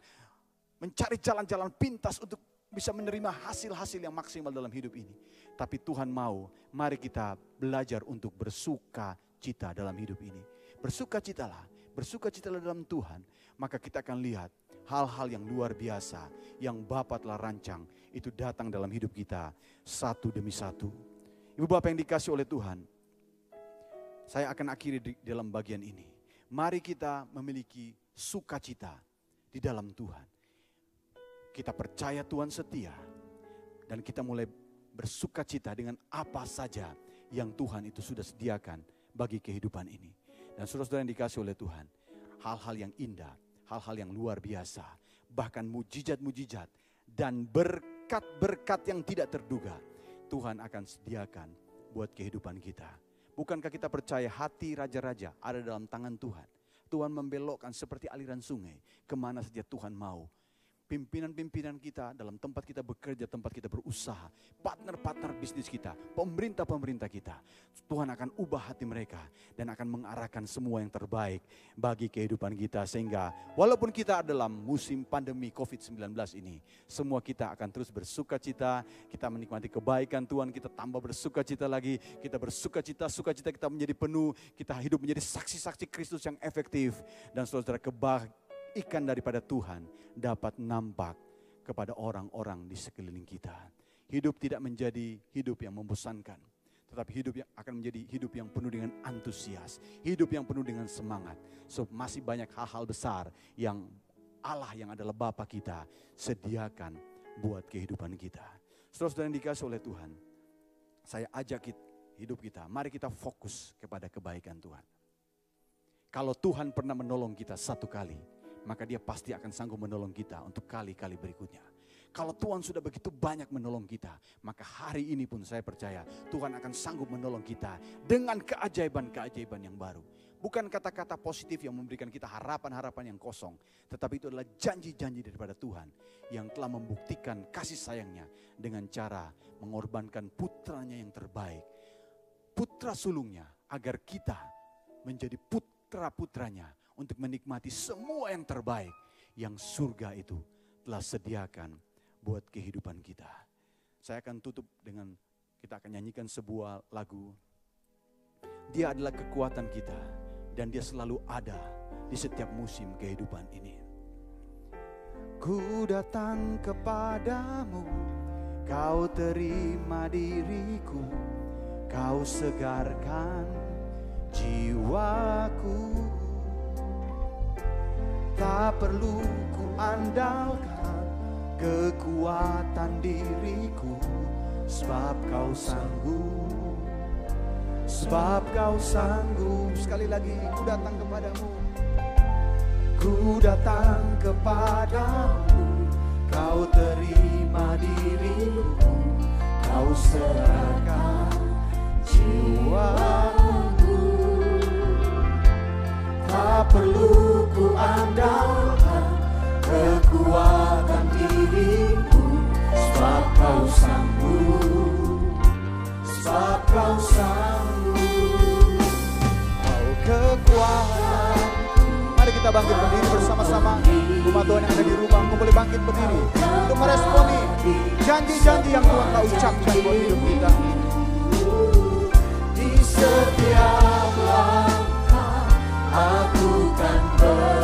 mencari jalan-jalan pintas untuk bisa menerima hasil-hasil yang maksimal dalam hidup ini. Tapi Tuhan mau, mari kita belajar untuk bersuka cita dalam hidup ini. Bersuka citalah, bersuka citalah dalam Tuhan. Maka kita akan lihat hal-hal yang luar biasa yang Bapa telah rancang itu datang dalam hidup kita satu demi satu. Ibu Bapak yang dikasih oleh Tuhan, saya akan akhiri di dalam bagian ini. Mari kita memiliki sukacita di dalam Tuhan. Kita percaya Tuhan setia dan kita mulai bersukacita dengan apa saja yang Tuhan itu sudah sediakan bagi kehidupan ini. Dan saudara-saudara yang dikasih oleh Tuhan, hal-hal yang indah, hal-hal yang luar biasa, bahkan mujizat-mujizat dan berkat-berkat yang tidak terduga Tuhan akan sediakan buat kehidupan kita. Bukankah kita percaya hati raja-raja ada dalam tangan Tuhan? Tuhan membelokkan seperti aliran sungai ke mana saja Tuhan mau pimpinan-pimpinan kita, dalam tempat kita bekerja, tempat kita berusaha, partner-partner bisnis kita, pemerintah-pemerintah kita. Tuhan akan ubah hati mereka dan akan mengarahkan semua yang terbaik bagi kehidupan kita. Sehingga walaupun kita dalam musim pandemi COVID-19 ini, semua kita akan terus bersuka cita, kita menikmati kebaikan Tuhan, kita tambah bersuka cita lagi, kita bersuka cita, sukacita kita menjadi penuh, kita hidup menjadi saksi-saksi Kristus yang efektif. Dan saudara kebaikan daripada Tuhan dapat nampak kepada orang-orang di sekeliling kita. Hidup tidak menjadi hidup yang membosankan, tetapi hidup yang akan menjadi hidup yang penuh dengan antusias, hidup yang penuh dengan semangat. So, masih banyak hal-hal besar yang Allah yang adalah Bapa kita sediakan buat kehidupan kita. Saudara-saudara yang dikasih oleh Tuhan, saya ajak hidup kita, mari kita fokus kepada kebaikan Tuhan. Kalau Tuhan pernah menolong kita satu kali, maka dia pasti akan sanggup menolong kita untuk kali-kali berikutnya. Kalau Tuhan sudah begitu banyak menolong kita, maka hari ini pun saya percaya Tuhan akan sanggup menolong kita dengan keajaiban-keajaiban yang baru. Bukan kata-kata positif yang memberikan kita harapan-harapan yang kosong, tetapi itu adalah janji-janji daripada Tuhan yang telah membuktikan kasih sayangnya dengan cara mengorbankan putranya yang terbaik, putra sulungnya, agar kita menjadi putra-putranya untuk menikmati semua yang terbaik yang surga itu telah sediakan buat kehidupan kita. Saya akan tutup dengan kita akan nyanyikan sebuah lagu. Dia adalah kekuatan kita dan dia selalu ada di setiap musim kehidupan ini. Ku datang kepadamu, kau terima diriku, kau segarkan jiwaku. Tak perlu ku andalkan kekuatan diriku. Sebab kau sanggup Sebab kau sanggup. Sekali lagi ku datang kepadamu. Ku datang kepadamu. Kau terima diriku. Kau serahkan jiwaku sanggup Sebab kau sanggup Kau kekuatan Mari kita bangkit berdiri bersama-sama. Umat Tuhan yang ada di rumah Kau boleh bangkit berdiri. Untuk meresponi janji-janji yang Tuhan telah ucapkan buat hidup kita. Di setiap langkah aku kan berserah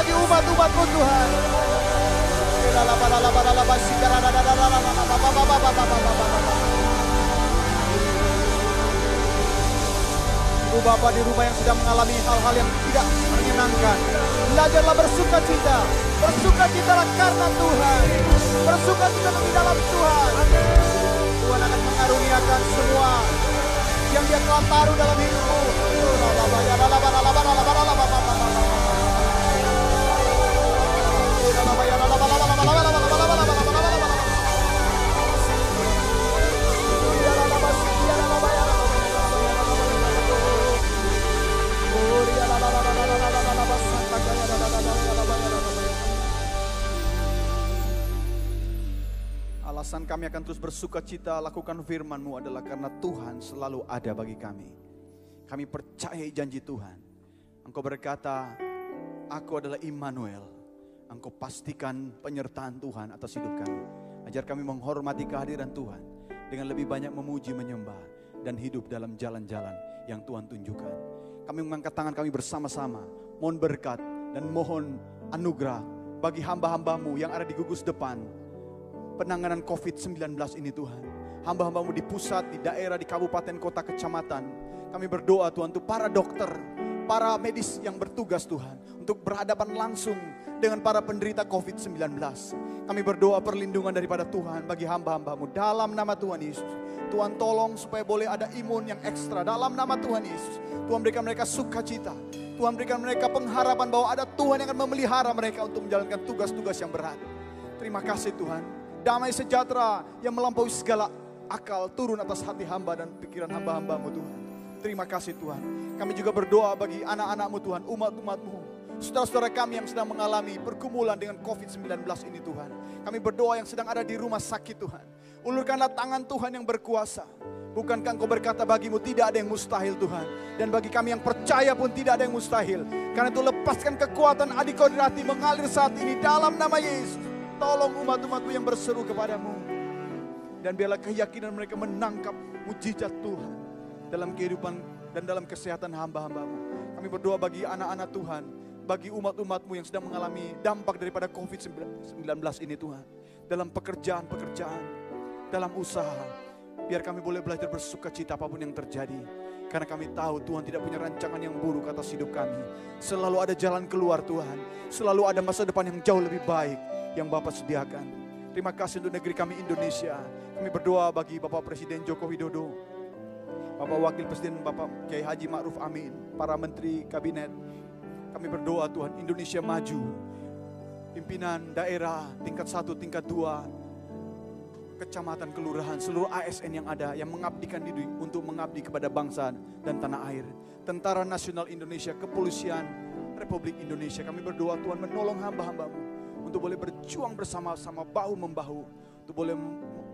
bagi umat-umatmu Tuhan. Ibu Bapak di rumah yang sedang mengalami hal-hal yang tidak menyenangkan. Belajarlah bersuka cita. Bersuka citalah karena Tuhan. Bersuka cita di dalam Tuhan. Tuhan akan mengaruniakan semua yang dia telah taruh dalam hidupmu. Alasan kami akan terus bersuka cita lakukan firman-Mu adalah karena Tuhan selalu ada bagi kami. Kami percaya janji Tuhan. Engkau berkata, Aku adalah Immanuel. Engkau pastikan penyertaan Tuhan atas hidup kami. Ajar kami menghormati kehadiran Tuhan dengan lebih banyak memuji, menyembah, dan hidup dalam jalan-jalan yang Tuhan tunjukkan. Kami mengangkat tangan kami bersama-sama, mohon berkat dan mohon anugerah bagi hamba-hambamu yang ada di gugus depan, penanganan COVID-19 ini Tuhan. Hamba-hambamu di pusat, di daerah, di kabupaten, kota, kecamatan. Kami berdoa Tuhan untuk para dokter, para medis yang bertugas Tuhan. Untuk berhadapan langsung dengan para penderita COVID-19. Kami berdoa perlindungan daripada Tuhan bagi hamba-hambamu. Dalam nama Tuhan Yesus. Tuhan tolong supaya boleh ada imun yang ekstra. Dalam nama Tuhan Yesus. Tuhan berikan mereka sukacita. Tuhan berikan mereka pengharapan bahwa ada Tuhan yang akan memelihara mereka untuk menjalankan tugas-tugas yang berat. Terima kasih Tuhan damai sejahtera yang melampaui segala akal turun atas hati hamba dan pikiran hamba-hambamu Tuhan. Terima kasih Tuhan. Kami juga berdoa bagi anak-anakmu Tuhan, umat-umatmu. Saudara-saudara kami yang sedang mengalami pergumulan dengan COVID-19 ini Tuhan. Kami berdoa yang sedang ada di rumah sakit Tuhan. Ulurkanlah tangan Tuhan yang berkuasa. Bukankah engkau berkata bagimu tidak ada yang mustahil Tuhan. Dan bagi kami yang percaya pun tidak ada yang mustahil. Karena itu lepaskan kekuatan adik kodrati mengalir saat ini dalam nama Yesus. Tolong umat-umatmu yang berseru kepadamu. Dan biarlah keyakinan mereka menangkap mujizat Tuhan. Dalam kehidupan dan dalam kesehatan hamba-hambamu. Kami berdoa bagi anak-anak Tuhan. Bagi umat-umatmu yang sedang mengalami dampak daripada COVID-19 ini Tuhan. Dalam pekerjaan-pekerjaan. Dalam usaha. Biar kami boleh belajar bersuka cita apa pun yang terjadi. Karena kami tahu Tuhan tidak punya rancangan yang buruk atas hidup kami. Selalu ada jalan keluar Tuhan. Selalu ada masa depan yang jauh lebih baik yang Bapak sediakan. Terima kasih untuk negeri kami Indonesia. Kami berdoa bagi Bapak Presiden Joko Widodo. Bapak Wakil Presiden Bapak Kiai Haji Ma'ruf Amin. Para Menteri Kabinet. Kami berdoa Tuhan Indonesia maju. Pimpinan daerah tingkat satu, tingkat dua, kecamatan, kelurahan, seluruh ASN yang ada yang mengabdikan diri untuk mengabdi kepada bangsa dan tanah air. Tentara Nasional Indonesia, Kepolisian Republik Indonesia. Kami berdoa Tuhan menolong hamba-hambamu untuk boleh berjuang bersama-sama bahu membahu, untuk boleh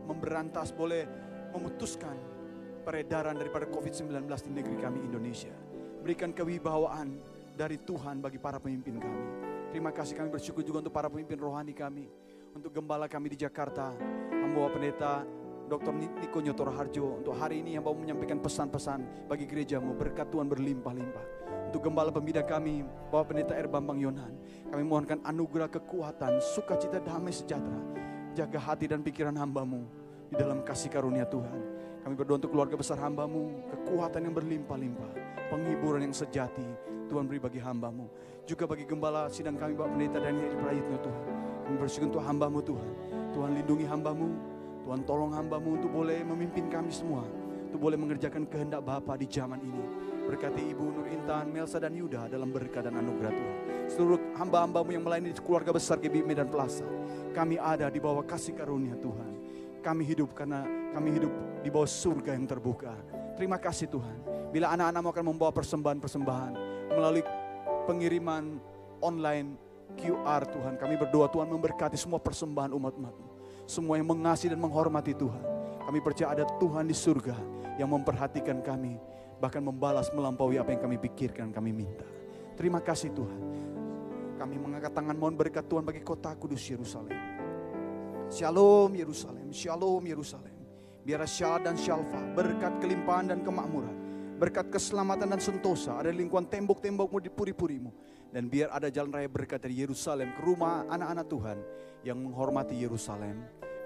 memberantas, boleh memutuskan peredaran daripada COVID-19 di negeri kami Indonesia. Berikan kewibawaan dari Tuhan bagi para pemimpin kami. Terima kasih kami bersyukur juga untuk para pemimpin rohani kami, untuk gembala kami di Jakarta, membawa pendeta Dr. Niko Nyotor Harjo untuk hari ini yang mau menyampaikan pesan-pesan bagi gerejamu berkat Tuhan berlimpah-limpah. Untuk gembala pembina kami, Bapak Pendeta R. Bambang Yonan, kami mohonkan anugerah kekuatan, sukacita damai sejahtera. Jaga hati dan pikiran hambamu di dalam kasih karunia Tuhan. Kami berdoa untuk keluarga besar hambamu, kekuatan yang berlimpah-limpah, penghiburan yang sejati, Tuhan beri bagi hambamu. Juga bagi gembala sidang kami Bapak Pendeta Daniel Prayitno Tuhan. Kami bersyukur untuk hambamu Tuhan. Tuhan lindungi hambamu, Tuhan tolong hambamu untuk boleh memimpin kami semua. Untuk boleh mengerjakan kehendak Bapa di zaman ini. Berkati Ibu Nur Intan, Melsa dan Yuda dalam berkat dan anugerah Tuhan. seluruh hamba-hambamu yang melayani di keluarga besar GB Medan Plaza. Kami ada di bawah kasih karunia Tuhan. Kami hidup karena kami hidup di bawah surga yang terbuka. Terima kasih Tuhan. Bila anak-anakmu akan membawa persembahan-persembahan melalui pengiriman online QR Tuhan. Kami berdoa Tuhan memberkati semua persembahan umat-umatmu. Semua yang mengasihi dan menghormati Tuhan. Kami percaya ada Tuhan di surga yang memperhatikan kami. Bahkan membalas melampaui apa yang kami pikirkan, kami minta. Terima kasih Tuhan. Kami mengangkat tangan mohon berkat Tuhan bagi kota kudus Yerusalem. Shalom Yerusalem, Shalom Yerusalem. Biar Syal dan Syalfa, berkat kelimpahan dan kemakmuran. Berkat keselamatan dan sentosa, ada lingkungan tembok-tembokmu di puri-purimu. Dan biar ada jalan raya berkat dari Yerusalem ke rumah anak-anak Tuhan yang menghormati Yerusalem,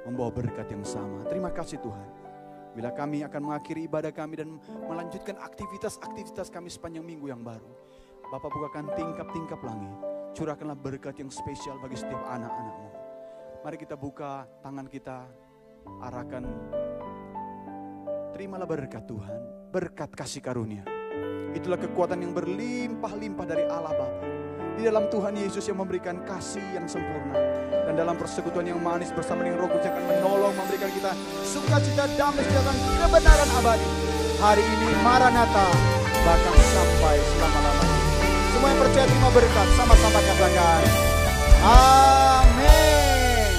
membawa berkat yang sama. Terima kasih Tuhan. Bila kami akan mengakhiri ibadah kami dan melanjutkan aktivitas-aktivitas kami sepanjang minggu yang baru. Bapak bukakan tingkap-tingkap langit. Curahkanlah berkat yang spesial bagi setiap anak-anakmu. Mari kita buka tangan kita, arahkan. Terimalah berkat Tuhan, berkat kasih karunia. Itulah kekuatan yang berlimpah-limpah dari Allah Bapa. Di dalam Tuhan Yesus yang memberikan kasih yang sempurna. Dan dalam persekutuan yang manis bersama dengan roh kudus akan menolong memberikan kita sukacita damai sejahtera kebenaran abadi. Hari ini Maranatha bahkan sampai selama-lamanya. Semua yang percaya terima berkat sama-sama katakan. Amin.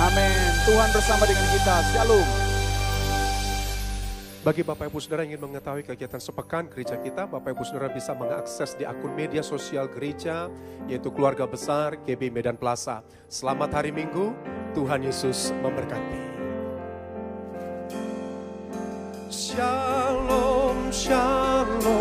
Amin. Tuhan bersama dengan kita. Shalom. Bagi Bapak Ibu Saudara yang ingin mengetahui kegiatan sepekan gereja kita, Bapak Ibu Saudara bisa mengakses di akun media sosial gereja, yaitu keluarga besar GB Medan Plaza. Selamat hari Minggu, Tuhan Yesus memberkati. Shalom, shalom.